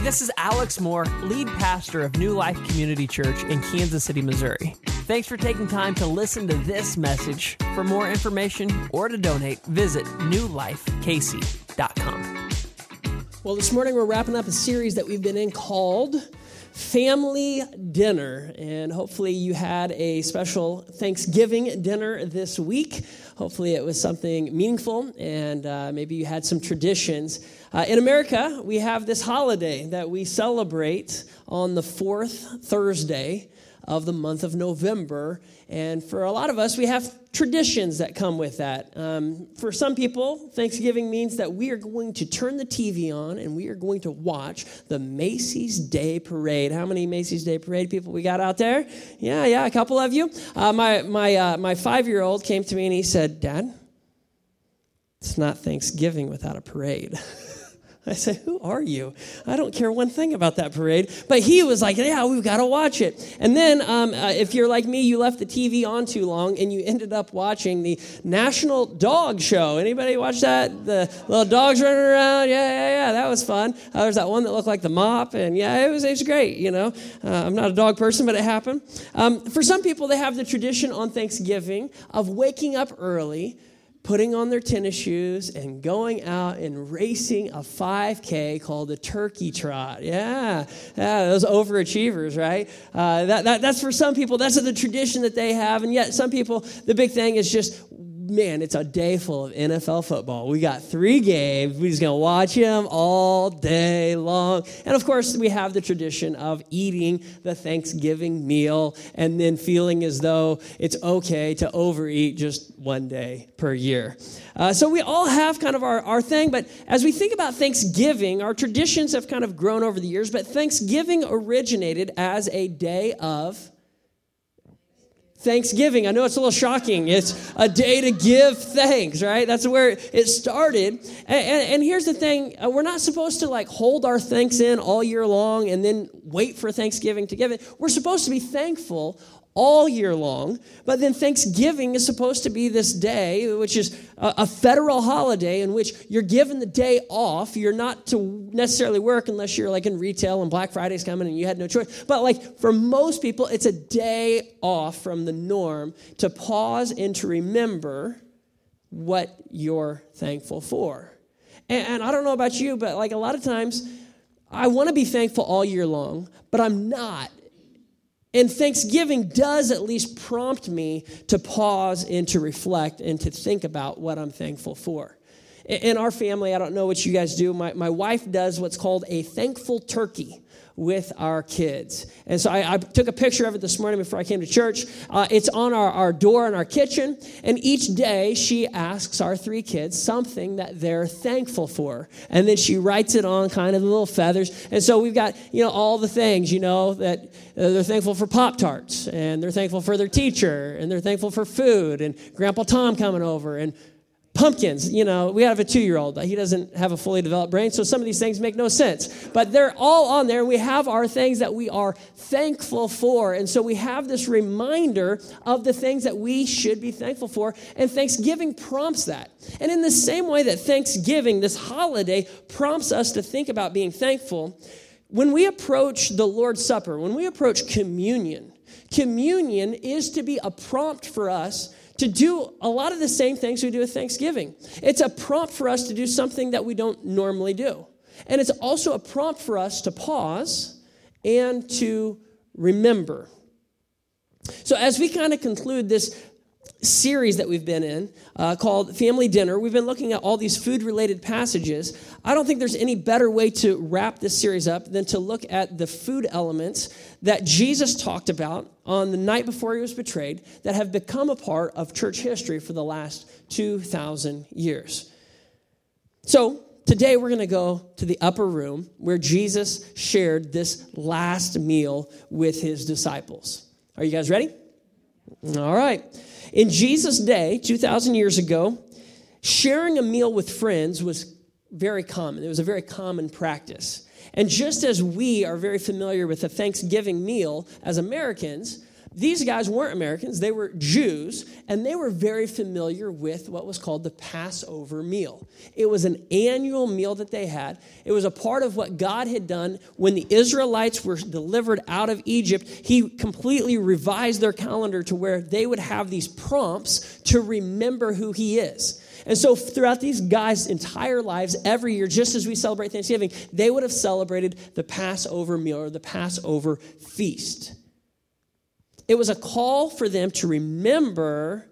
This is Alex Moore, lead pastor of New Life Community Church in Kansas City, Missouri. Thanks for taking time to listen to this message. For more information or to donate, visit newlifekc.com. Well, this morning we're wrapping up a series that we've been in called Family Dinner. And hopefully you had a special Thanksgiving dinner this week. Hopefully it was something meaningful and uh, maybe you had some traditions. Uh, in America, we have this holiday that we celebrate on the fourth Thursday of the month of November. And for a lot of us, we have traditions that come with that. Um, for some people, Thanksgiving means that we are going to turn the TV on and we are going to watch the Macy's Day Parade. How many Macy's Day Parade people we got out there? Yeah, yeah, a couple of you. Uh, my my uh, my five year old came to me and he said, "Dad, it's not Thanksgiving without a parade." I said, Who are you? I don't care one thing about that parade. But he was like, Yeah, we've got to watch it. And then, um, uh, if you're like me, you left the TV on too long and you ended up watching the National Dog Show. Anybody watch that? The little dogs running around? Yeah, yeah, yeah. That was fun. Uh, that one that looked like the mop. And yeah, it was, it was great, you know. Uh, I'm not a dog person, but it happened. Um, for some people, they have the tradition on Thanksgiving of waking up early putting on their tennis shoes and going out and racing a 5K called the Turkey Trot. Yeah, yeah those overachievers, right? Uh, that, that, that's for some people, that's the tradition that they have. And yet, some people, the big thing is just man, it's a day full of NFL football. We got three games. We're just going to watch them all day long. And of course, we have the tradition of eating the Thanksgiving meal and then feeling as though it's okay to overeat just one day per year. Uh, so we all have kind of our, our thing, but as we think about Thanksgiving, our traditions have kind of grown over the years, but Thanksgiving originated as a day of Thanksgiving. I know it's a little shocking. It's a day to give thanks, right? That's where it started. And, and, and, here's the thing uh, we're not supposed to like hold our thanks in all year long and then wait for Thanksgiving to give it. We're supposed to be thankful all year long. But then Thanksgiving is supposed to be this day, which is a, federal holiday in which you're given the day off. You're not to necessarily work unless you're like in retail and Black Friday's coming and you had no choice. But like for most people, it's a day off from the norm to pause and to remember what you're thankful for. And, and I don't know about you, but like a lot of times, I want to be thankful all year long, but I'm not and Thanksgiving does at least prompt me to pause and to reflect and to think about what I'm thankful for. In our family, I don't know what you guys do. My, my wife does what's called a thankful turkey with our kids. And so I, I, took a picture of it this morning before I came to church. Uh, it's on our, our door in our kitchen. And each day she asks our three kids something that they're thankful for. And then she writes it on kind of the little feathers. And so we've got, you know, all the things, you know, that uh, they're thankful for Pop Tarts and they're thankful for their teacher and they're thankful for food and Grandpa Tom coming over and pumpkins. You know, we have a two year old. He doesn't have a fully developed brain, so some of these things make no sense. But they're all on there, we have our things that we are thankful for. And so we have this reminder of the things that we should be thankful for, and Thanksgiving prompts that. And in the same way that Thanksgiving, this holiday, prompts us to think about being thankful, when we approach the Lord's Supper, when we approach communion, communion is to be a prompt for us to do a lot of the same things we do with Thanksgiving. It's a prompt for us to do something that we don't normally do. And it's also a prompt for us to pause and to remember. So, as we kind of conclude this series that we've been in uh, called Family Dinner. We've been looking at all these food related passages. I don't think there's any better way to wrap this series up than to look at the food elements that Jesus talked about on the night before he was betrayed that have become a part of church history for the last 2,000 years. So, Today, we're going to go to the upper room where Jesus shared this last meal with his disciples. Are you guys ready? All right. In Jesus' day, 2,000 years ago, sharing a meal with friends was very common. It was a very common practice. And just as we are very familiar with the Thanksgiving meal as Americans, these guys weren't Americans, they were Jews, and they were very familiar with what was called the Passover meal. It was an annual meal that they had. It was a part of what God had done when the Israelites were delivered out of Egypt. He completely revised their calendar to where they would have these prompts to remember who He is. And so, throughout these guys' entire lives, every year, just as we celebrate Thanksgiving, they would have celebrated the Passover meal or the Passover feast. It was a call for them to remember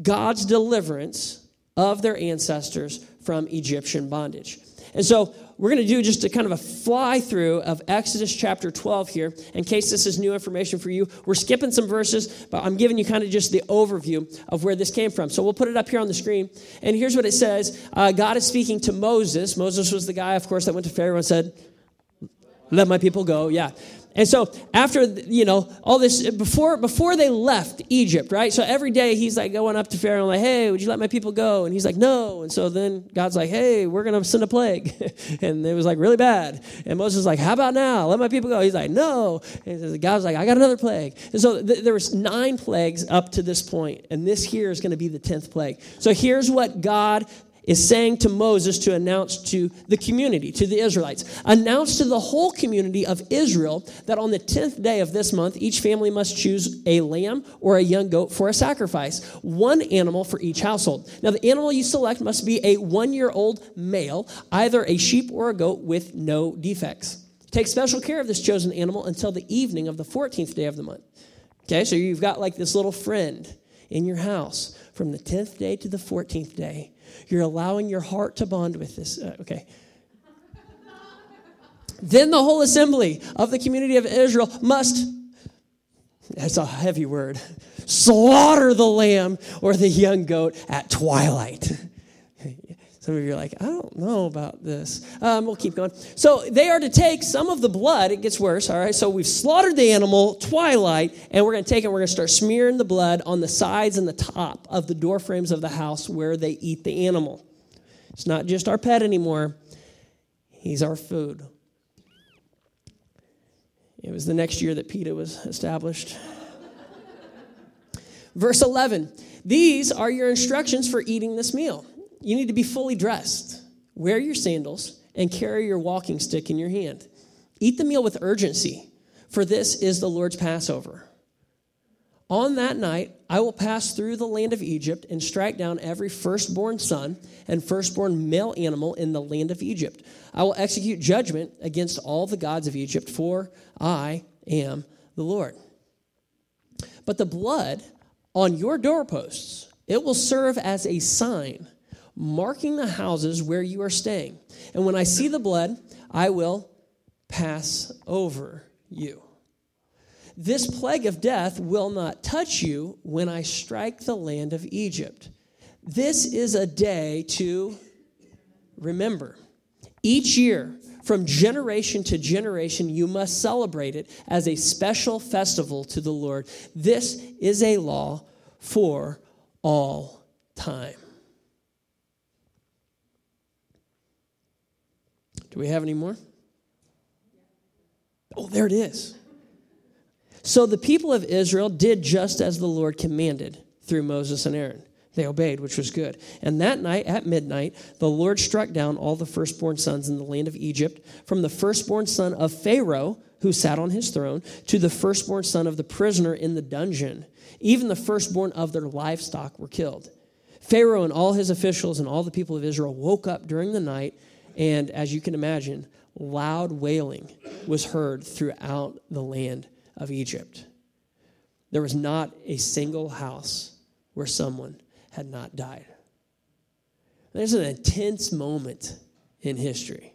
God's deliverance of their ancestors from Egyptian bondage. And so we're going to do just a kind of a fly through of Exodus chapter 12 here. In case this is new information for you, we're skipping some verses, but I'm giving you kind of just the overview of where this came from. So we'll put it up here on the screen. And here's what it says uh, God is speaking to Moses. Moses was the guy, of course, that went to Pharaoh and said, Let my people go. Yeah. And so after you know all this before before they left Egypt, right? So every day he's like going up to Pharaoh like, "Hey, would you let my people go?" And he's like, "No." And so then God's like, "Hey, we're going to send a plague." and it was like really bad. And Moses was like, "How about now? Let my people go." He's like, "No." And God's like, "I got another plague." And so th- there was nine plagues up to this point, and this here is going to be the 10th plague. So here's what God is saying to Moses to announce to the community, to the Israelites, announce to the whole community of Israel that on the 10th day of this month, each family must choose a lamb or a young goat for a sacrifice, one animal for each household. Now, the animal you select must be a one year old male, either a sheep or a goat with no defects. Take special care of this chosen animal until the evening of the 14th day of the month. Okay, so you've got like this little friend in your house from the 10th day to the 14th day you're allowing your heart to bond with this. Uh, okay. then the whole assembly of the community of Israel must, that's a heavy word, slaughter the lamb or the young goat at twilight. Some of you are like, I don't know about this. Um, we'll keep going. So they are to take some of the blood. It gets worse, all right? So we've slaughtered the animal, twilight, and we're going to take it we're going to start smearing the blood on the sides and the top of the door frames of the house where they eat the animal. It's not just our pet anymore, he's our food. It was the next year that PETA was established. Verse 11 These are your instructions for eating this meal you need to be fully dressed. Wear your sandals and carry your walking stick in your hand. Eat the meal with urgency, for this is the Lord's Passover. On that night, I will pass through the land of Egypt and strike down every firstborn son and firstborn male animal in the land of Egypt. I will execute judgment against all the gods of Egypt, for I am the Lord. But the blood on your doorposts, it will serve as a sign marking the houses where you are staying. And when I see the blood, I will pass over you. This plague of death will not touch you when I strike the land of Egypt. This is a day to remember. Each year, from generation to generation, you must celebrate it as a special festival to the Lord. This is a law for all time. Do we have any more? Oh, there it is. So the people of Israel did just as the Lord commanded through Moses and Aaron. They obeyed, which was good. And that night at midnight, the Lord struck down all the firstborn sons in the land of Egypt, from the firstborn son of Pharaoh, who sat on his throne, to the firstborn son of the prisoner in the dungeon. Even the firstborn of their livestock were killed. Pharaoh and all his officials and all the people of Israel woke up during the night and as you can imagine, loud wailing was heard throughout the land of Egypt. There was not a single house where someone had not died. There's an intense moment in history.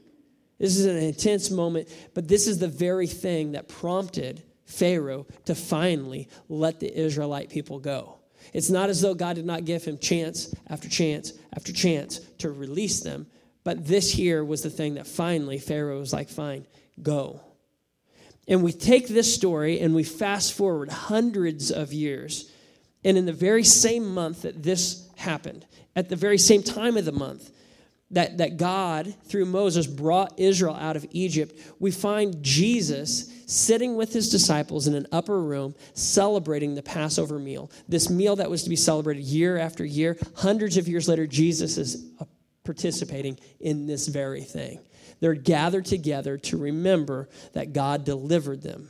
This is an intense moment, but this is the very thing that prompted Pharaoh to finally let the Israelite people go. It's not as though God did not give him chance after chance after chance to release them, but this here was the thing that finally Pharaoh was like, fine, go. And we take this story and we fast forward hundreds of years. And in the very same month that this happened, at the very same time of the month, that, that God, through Moses, brought Israel out of Egypt, we find Jesus sitting with his disciples in an upper room celebrating the Passover meal. This meal that was to be celebrated year after year. Hundreds of years later, Jesus is participating in this very thing. They're gathered together to remember that God delivered them.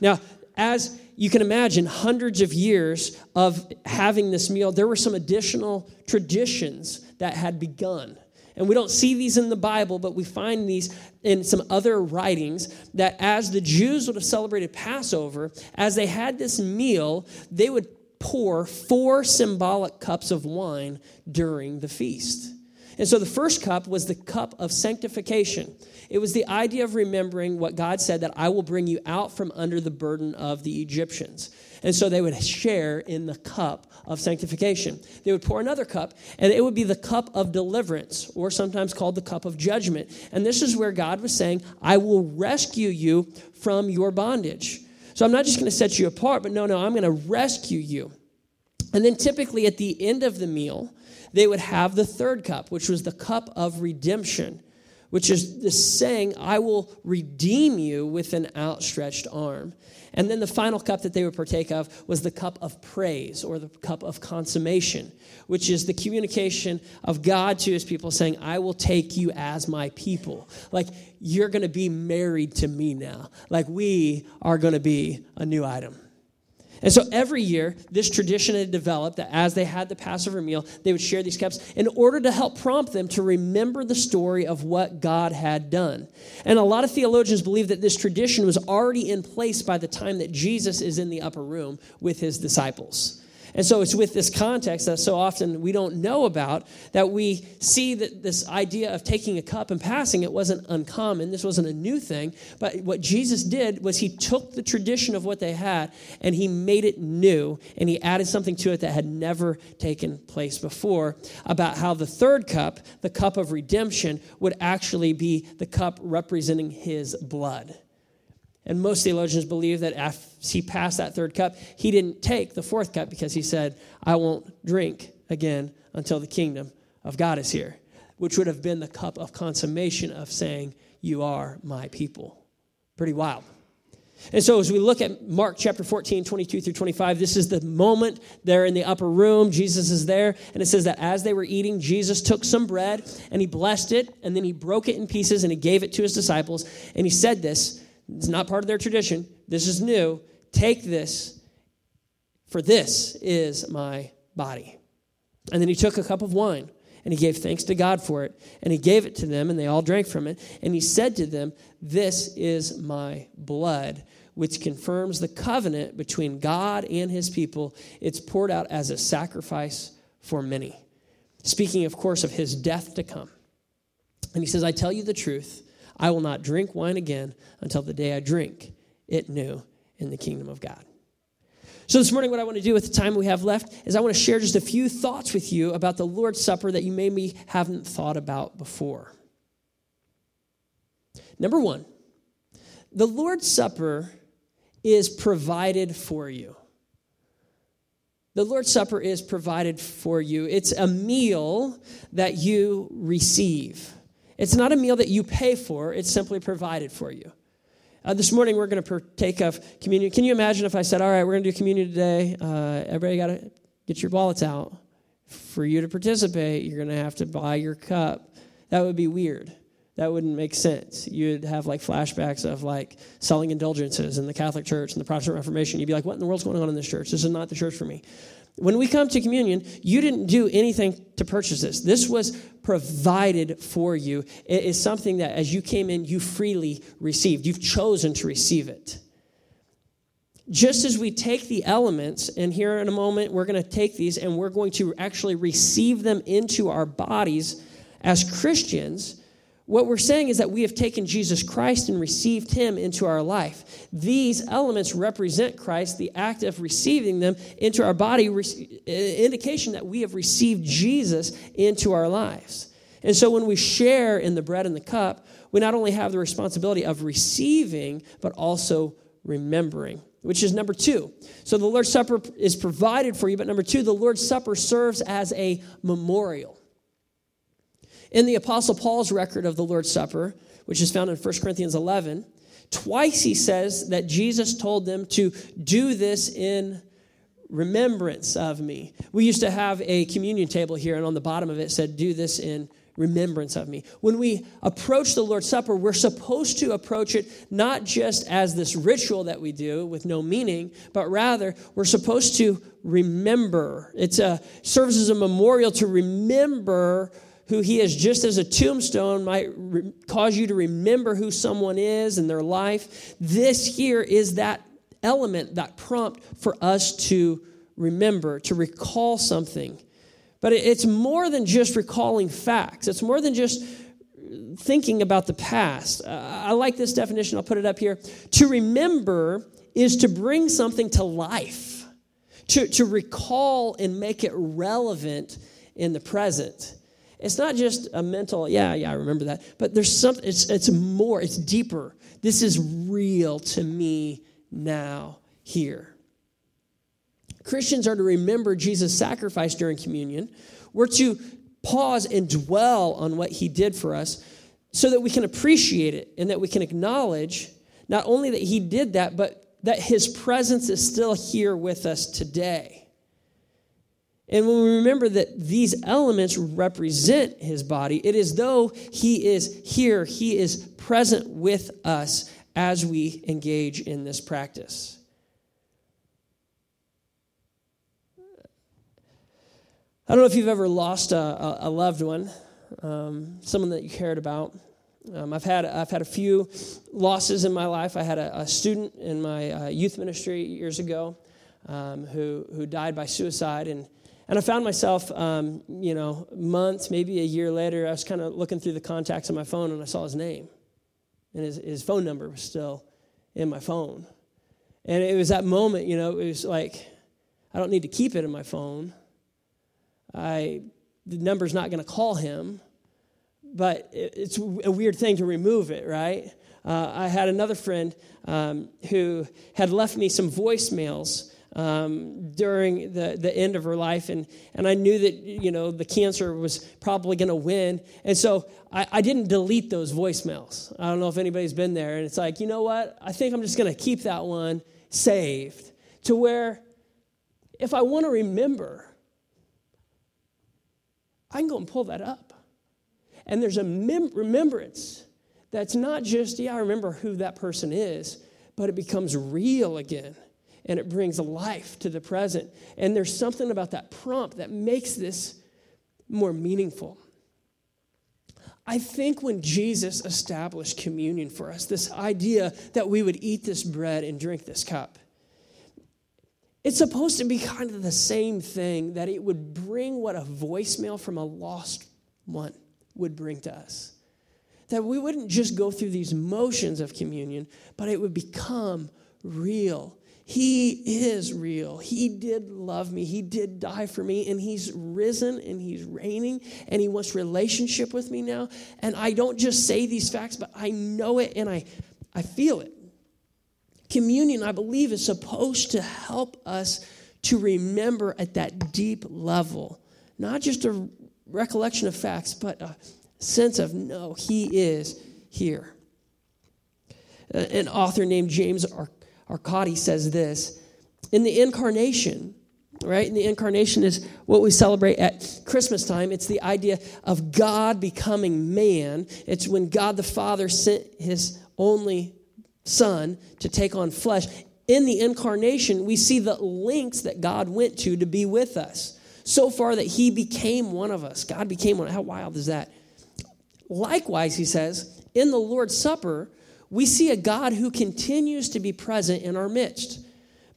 Now, as you can imagine, hundreds of years of having this meal, there were some additional traditions that had begun. And we don't see these in the Bible, but we find these in some other writings that as the Jews would have celebrated Passover, as they had this meal, they would pour four symbolic cups of wine during the feast. And so the first cup was the cup of sanctification. It was the idea of remembering what God said that I will bring you out from under the burden of the Egyptians. And so they would share in the cup of sanctification. They would pour another cup, and it would be the cup of deliverance, or sometimes called the cup of judgment. And this is where God was saying, I will rescue you from your bondage. So I'm not just going to set you apart, but no, no, I'm going to rescue you. And then typically at the end of the meal, they would have the third cup, which was the cup of redemption, which is the saying, I will redeem you with an outstretched arm. And then the final cup that they would partake of was the cup of praise or the cup of consummation, which is the communication of God to his people saying, I will take you as my people. Like, you're going to be married to me now. Like, we are going to be a new item. And so every year, this tradition had developed that as they had the Passover meal, they would share these cups in order to help prompt them to remember the story of what God had done. And a lot of theologians believe that this tradition was already in place by the time that Jesus is in the upper room with his disciples. And so it's with this context that so often we don't know about that we see that this idea of taking a cup and passing it wasn't uncommon. This wasn't a new thing. But what Jesus did was he took the tradition of what they had and he made it new and he added something to it that had never taken place before about how the third cup, the cup of redemption, would actually be the cup representing his blood. And most theologians believe that as he passed that third cup, he didn't take the fourth cup because he said, I won't drink again until the kingdom of God is here, which would have been the cup of consummation of saying, You are my people. Pretty wild. And so, as we look at Mark chapter 14, 22 through 25, this is the moment they're in the upper room. Jesus is there. And it says that as they were eating, Jesus took some bread and he blessed it, and then he broke it in pieces and he gave it to his disciples. And he said this it's not part of their tradition. This is new. Take this, for this is my body. And then he took a cup of wine and he gave thanks to God for it. And he gave it to them, and they all drank from it. And he said to them, This is my blood, which confirms the covenant between God and his people. It's poured out as a sacrifice for many. Speaking, of course, of his death to come. And he says, I tell you the truth. I will not drink wine again until the day I drink it new in the kingdom of God. So, this morning, what I want to do with the time we have left is I want to share just a few thoughts with you about the Lord's Supper that you maybe haven't thought about before. Number one, the Lord's Supper is provided for you. The Lord's Supper is provided for you. It's a meal that you receive. It's not a meal that you pay for, it's simply provided for you. Uh, this morning, we're going to partake of communion. Can you imagine if I said, All right, we're going to do communion today? Uh, everybody got to get your wallets out. For you to participate, you're going to have to buy your cup. That would be weird. That wouldn't make sense. You'd have like flashbacks of like selling indulgences in the Catholic Church and the Protestant Reformation. You'd be like, What in the world's going on in this church? This is not the church for me. When we come to communion, you didn't do anything to purchase this. This was provided for you. It is something that as you came in, you freely received. You've chosen to receive it. Just as we take the elements, and here in a moment, we're going to take these and we're going to actually receive them into our bodies as Christians what we're saying is that we have taken Jesus Christ and received him into our life. These elements represent Christ, the act of receiving them into our body, uh, indication that we have received Jesus into our lives. And so when we share in the bread and the cup, we not only have the responsibility of receiving, but also remembering, which is number two. So the Lord's Supper is provided for you, but number two, the Lord's Supper serves as a memorial. In the Apostle Paul's record of the Lord's Supper, which is found in 1 Corinthians 11, twice he says that Jesus told them to do this in remembrance of me. We used to have a communion table here, and on the bottom of it said, Do this in remembrance of me. When we approach the Lord's Supper, we're supposed to approach it not just as this ritual that we do with no meaning, but rather we're supposed to remember. It serves as a memorial to remember who he is, just as a tombstone might re- cause you to remember who someone is and their life. This here is that element, that prompt for us to remember, to recall something. But it's more than just recalling facts, it's more than just thinking about the past. Uh, I like this definition, I'll put it up here. To remember is to bring something to life, to, to recall and make it relevant in the present. It's not just a mental, yeah, yeah, I remember that. But there's something, it's, it's more, it's deeper. This is real to me now, here. Christians are to remember Jesus' sacrifice during communion. We're to pause and dwell on what he did for us so that we can appreciate it and that we can acknowledge not only that he did that, but that his presence is still here with us today. And when we remember that these elements represent his body, it is though he is here, he is present with us as we engage in this practice. I don't know if you've ever lost a, a loved one, um, someone that you cared about. Um, I've, had, I've had a few losses in my life. I had a, a student in my uh, youth ministry years ago um, who, who died by suicide. And and I found myself, um, you know, months, maybe a year later, I was kind of looking through the contacts on my phone and I saw his name. And his, his phone number was still in my phone. And it was that moment, you know, it was like, I don't need to keep it in my phone. I, the number's not going to call him, but it, it's a weird thing to remove it, right? Uh, I had another friend um, who had left me some voicemails um, during the, the end of her life. And, and I knew that, you know, the cancer was probably going to win. And so I, I didn't delete those voicemails. I don't know if anybody's been there. And it's like, you know what? I think I'm just going to keep that one saved to where if I want to remember, I can go and pull that up. And there's a mem- remembrance that's not just, yeah, I remember who that person is, but it becomes real again and it brings life to the present. And there's something about that prompt that makes this more meaningful. I think when Jesus established communion for us, this idea that we would eat this bread and drink this cup, it's supposed to be kind of the same thing that it would bring what a voicemail from a lost one would bring to us. That we wouldn't just go through these motions of communion, but it would become real he is real. He did love me. He did die for me, and He's risen and He's reigning, and He wants relationship with me now. And I don't just say these facts, but I know it and I, I feel it. Communion, I believe, is supposed to help us to remember at that deep level, not just a recollection of facts, but a sense of no, He is here. An author named James R. Arkadi says this In the incarnation, right? And the incarnation is what we celebrate at Christmas time. It's the idea of God becoming man. It's when God the Father sent his only Son to take on flesh. In the incarnation, we see the links that God went to to be with us. So far that he became one of us. God became one. How wild is that? Likewise, he says, in the Lord's Supper, we see a God who continues to be present in our midst.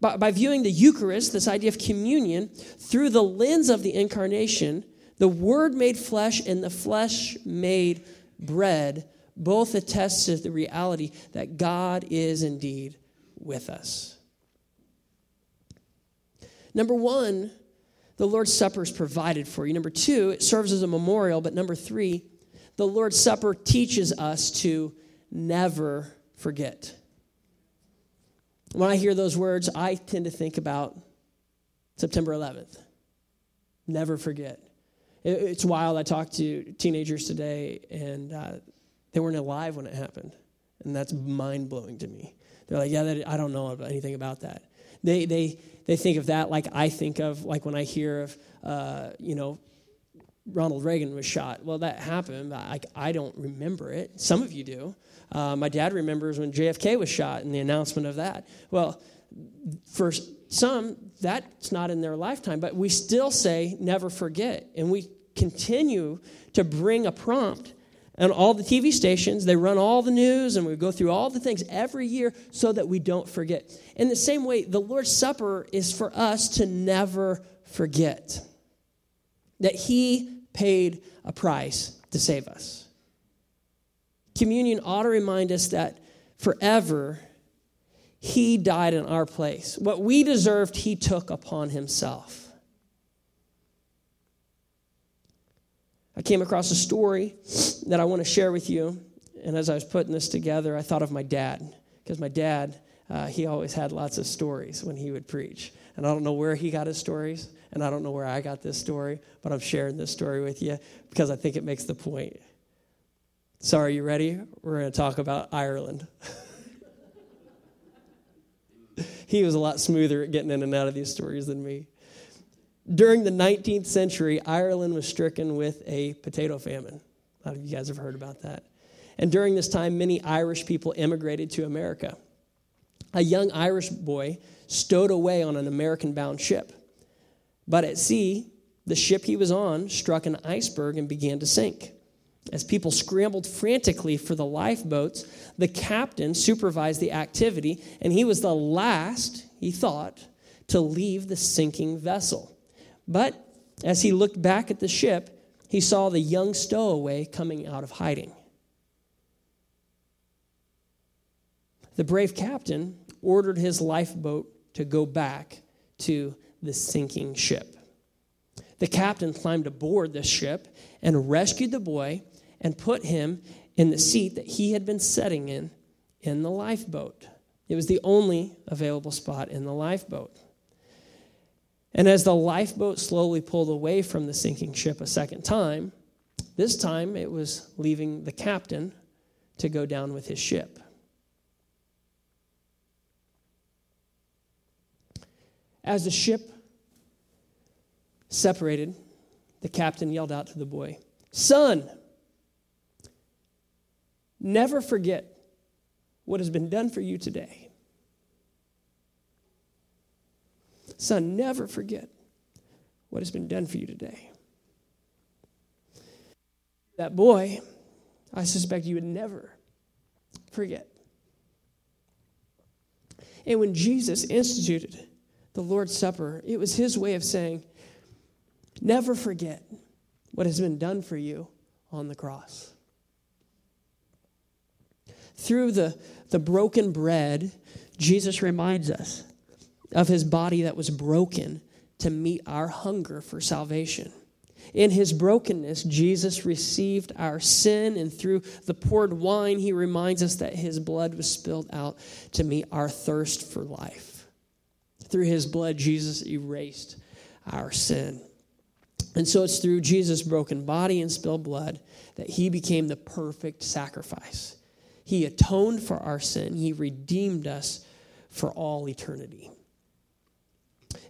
By, by viewing the Eucharist, this idea of communion, through the lens of the incarnation, the Word made flesh and the flesh made bread both attest to the reality that God is indeed with us. Number one, the Lord's Supper is provided for you. Number two, it serves as a memorial. But number three, the Lord's Supper teaches us to never forget. When I hear those words, I tend to think about September 11th. Never forget. it's wild. I talked to teenagers today, and uh, they weren't alive when it happened, and that's mind blowing to me. They're like, "Yeah, that, I don't know anything about that." They they they think of that like I think of like when I hear of uh, you know Ronald Reagan was shot. Well, that happened. I, I don't remember it. Some of you do. Uh, my dad remembers when JFK was shot and the announcement of that. Well, for some, that's not in their lifetime, but we still say never forget. And we continue to bring a prompt. And all the TV stations, they run all the news and we go through all the things every year so that we don't forget. In the same way, the Lord's Supper is for us to never forget that He paid a price to save us. Communion ought to remind us that forever he died in our place. What we deserved, he took upon himself. I came across a story that I want to share with you. And as I was putting this together, I thought of my dad, because my dad, uh, he always had lots of stories when he would preach. And I don't know where he got his stories, and I don't know where I got this story, but I'm sharing this story with you because I think it makes the point. So, are you ready? We're going to talk about Ireland. he was a lot smoother at getting in and out of these stories than me. During the 19th century, Ireland was stricken with a potato famine. A lot of you guys have heard about that. And during this time, many Irish people immigrated to America. A young Irish boy stowed away on an American bound ship. But at sea, the ship he was on struck an iceberg and began to sink. As people scrambled frantically for the lifeboats, the captain supervised the activity, and he was the last, he thought, to leave the sinking vessel. But as he looked back at the ship, he saw the young stowaway coming out of hiding. The brave captain ordered his lifeboat to go back to the sinking ship. The captain climbed aboard the ship and rescued the boy and put him in the seat that he had been sitting in in the lifeboat. It was the only available spot in the lifeboat. And as the lifeboat slowly pulled away from the sinking ship a second time, this time it was leaving the captain to go down with his ship. As the ship separated, the captain yelled out to the boy, Son, never forget what has been done for you today. Son, never forget what has been done for you today. That boy, I suspect you would never forget. And when Jesus instituted the Lord's Supper, it was his way of saying, never forget what has been done for you on the cross. Through the, the broken bread, Jesus reminds us of his body that was broken to meet our hunger for salvation. In his brokenness, Jesus received our sin, and through the poured wine, he reminds us that his blood was spilled out to meet our thirst for life. Through his blood, Jesus erased our sin. And so it's through Jesus' broken body and spilled blood that he became the perfect sacrifice. He atoned for our sin, He redeemed us for all eternity.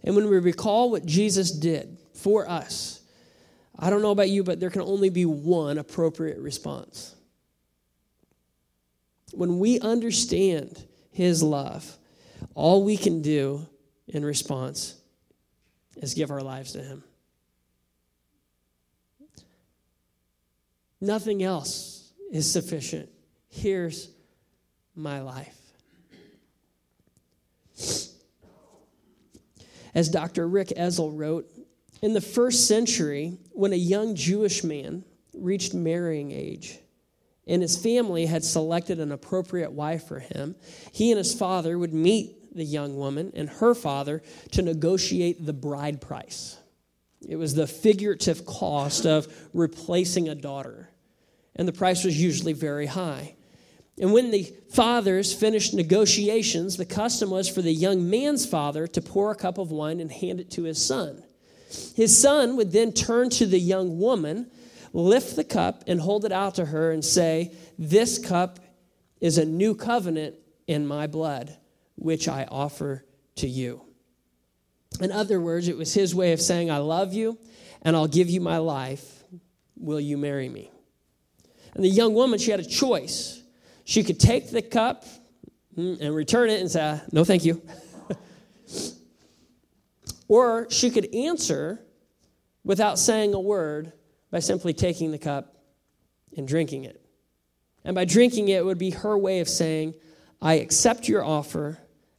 And when we recall what Jesus did for us, I don't know about you, but there can only be one appropriate response. When we understand His love, all we can do in response is give our lives to Him. Nothing else is sufficient. Here's my life. As Dr. Rick Ezell wrote, in the first century, when a young Jewish man reached marrying age and his family had selected an appropriate wife for him, he and his father would meet the young woman and her father to negotiate the bride price. It was the figurative cost of replacing a daughter, and the price was usually very high. And when the fathers finished negotiations, the custom was for the young man's father to pour a cup of wine and hand it to his son. His son would then turn to the young woman, lift the cup, and hold it out to her and say, This cup is a new covenant in my blood, which I offer to you. In other words, it was his way of saying, I love you and I'll give you my life. Will you marry me? And the young woman, she had a choice. She could take the cup mm, and return it and say, No, thank you. or she could answer without saying a word by simply taking the cup and drinking it. And by drinking it, it would be her way of saying, I accept your offer,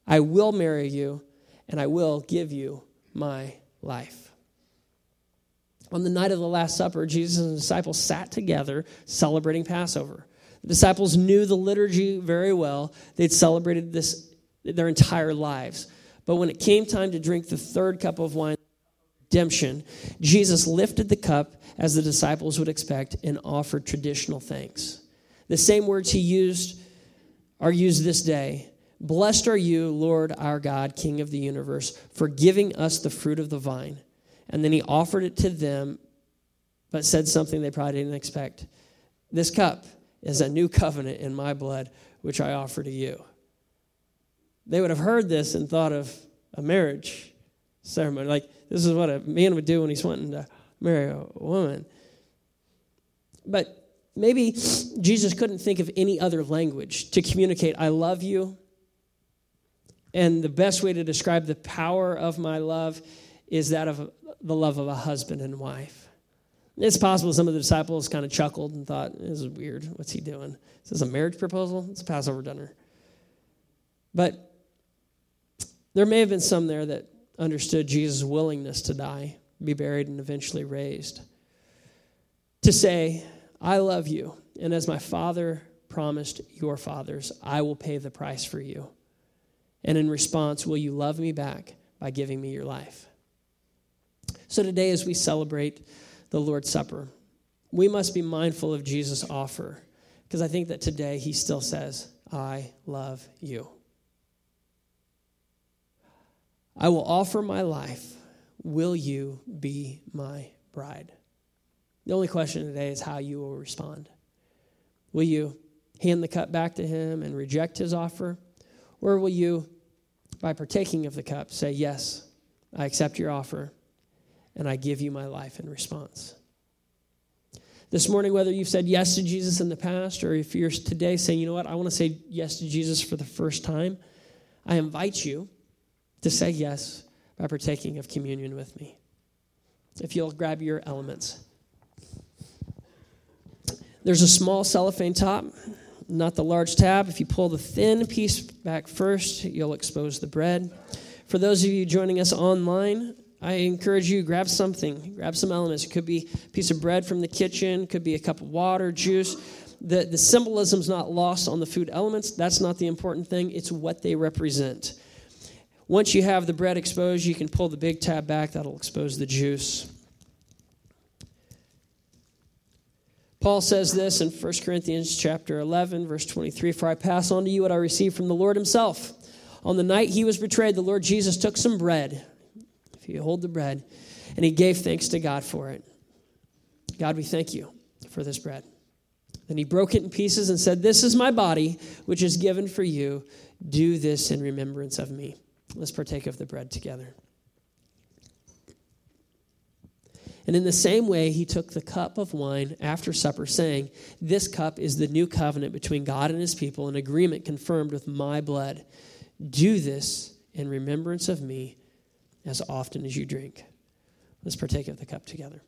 I will marry you, and I will give you my life. On the night of the Last Supper, Jesus and the disciples sat together celebrating Passover. The disciples knew the liturgy very well. They'd celebrated this their entire lives. But when it came time to drink the third cup of wine, redemption, Jesus lifted the cup as the disciples would expect and offered traditional thanks. The same words he used are used this day. Blessed are you, Lord our God, King of the universe, for giving us the fruit of the vine. And then he offered it to them, but said something they probably didn't expect. This cup is a new covenant in my blood, which I offer to you. They would have heard this and thought of a marriage ceremony. Like, this is what a man would do when he's wanting to marry a woman. But maybe Jesus couldn't think of any other language to communicate, I love you. And the best way to describe the power of my love is that of the love of a husband and wife. It's possible some of the disciples kind of chuckled and thought, this is weird. What's he doing? Is this a marriage proposal? It's a Passover dinner. But there may have been some there that understood Jesus' willingness to die, be buried, and eventually raised. To say, I love you, and as my father promised your fathers, I will pay the price for you. And in response, will you love me back by giving me your life? So today, as we celebrate the Lord's Supper, we must be mindful of Jesus' offer because I think that today he still says, I love you. I will offer my life. Will you be my bride? The only question today is how you will respond. Will you hand the cup back to him and reject his offer? Or will you, by partaking of the cup, say, Yes, I accept your offer and I give you my life in response? This morning, whether you've said yes to Jesus in the past or if you're today saying, you know what, I want to say yes to Jesus for the first time, I invite you to say yes by partaking of communion with me. If you'll grab your elements. There's a small cellophane top, not the large tab. If you pull the thin piece back first, you'll expose the bread. For those of you joining us online, I encourage you grab something, grab some elements. It could be a piece of bread from the kitchen, could be a cup of water, juice. The, the symbolism's not lost on the food elements. That's not the important thing. It's what they represent. Once you have the bread exposed, you can pull the big tab back. That'll expose the juice. Paul says this in 1 Corinthians chapter 11 verse 23 for I pass on to you what I received from the Lord himself. On the night he was betrayed the Lord Jesus took some bread if you hold the bread and he gave thanks to God for it. God we thank you for this bread. Then he broke it in pieces and said this is my body which is given for you. Do this in remembrance of me. Let's partake of the bread together And in the same way, he took the cup of wine after supper, saying, This cup is the new covenant between God and his people, an agreement confirmed with my blood. Do this in remembrance of me as often as you drink. Let's partake of the cup together.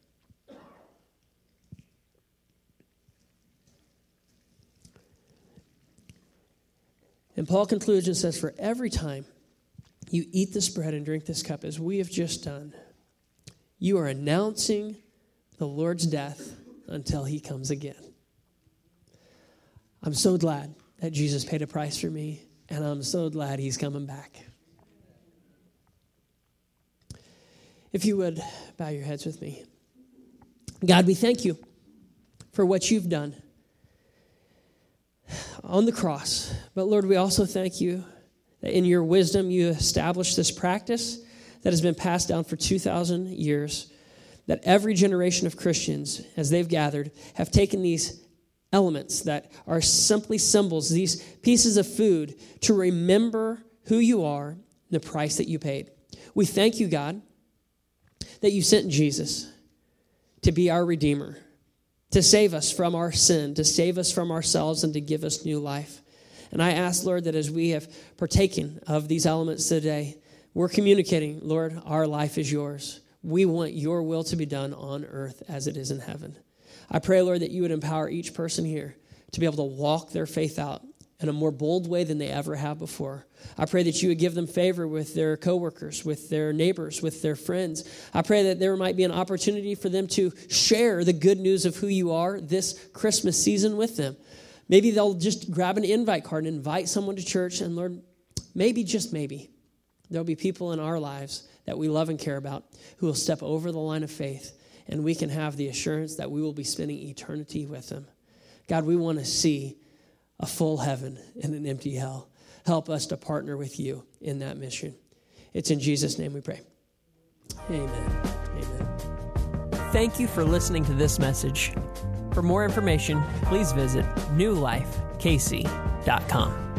And Paul concludes and says, For every time you eat this bread and drink this cup, as we have just done, you are announcing the Lord's death until he comes again. I'm so glad that Jesus paid a price for me, and I'm so glad he's coming back. If you would bow your heads with me. God, we thank you for what you've done on the cross. But Lord, we also thank you that in your wisdom you established this practice that has been passed down for 2,000 years, that every generation of Christians, as they've gathered, have taken these elements that are simply symbols, these pieces of food, to remember who you are, the price that you paid. We thank you, God, that you sent Jesus to be our Redeemer, to save us from our sin, to save us from ourselves, and to give us new life. And I ask, Lord, that as we have partaken of these elements today, we're communicating, Lord, our life is yours. We want your will to be done on earth as it is in heaven. I pray, Lord, that you would empower each person here to be able to walk their faith out in a more bold way than they ever have before. I pray that you would give them favor with their coworkers, with their neighbors, with their friends. I pray that there might be an opportunity for them to share the good news of who you are this Christmas season with them. Maybe they'll just grab an invite card and invite someone to church, and Lord, maybe, just maybe, there'll be people in our lives that we love and care about who will step over the line of faith, and we can have the assurance that we will be spending eternity with them. God, we want to see a full heaven and an empty hell. Help us to partner with you in that mission. It's in Jesus' name we pray. Amen. Amen. Thank you for listening to this message. For more information, please visit newlifekc.com.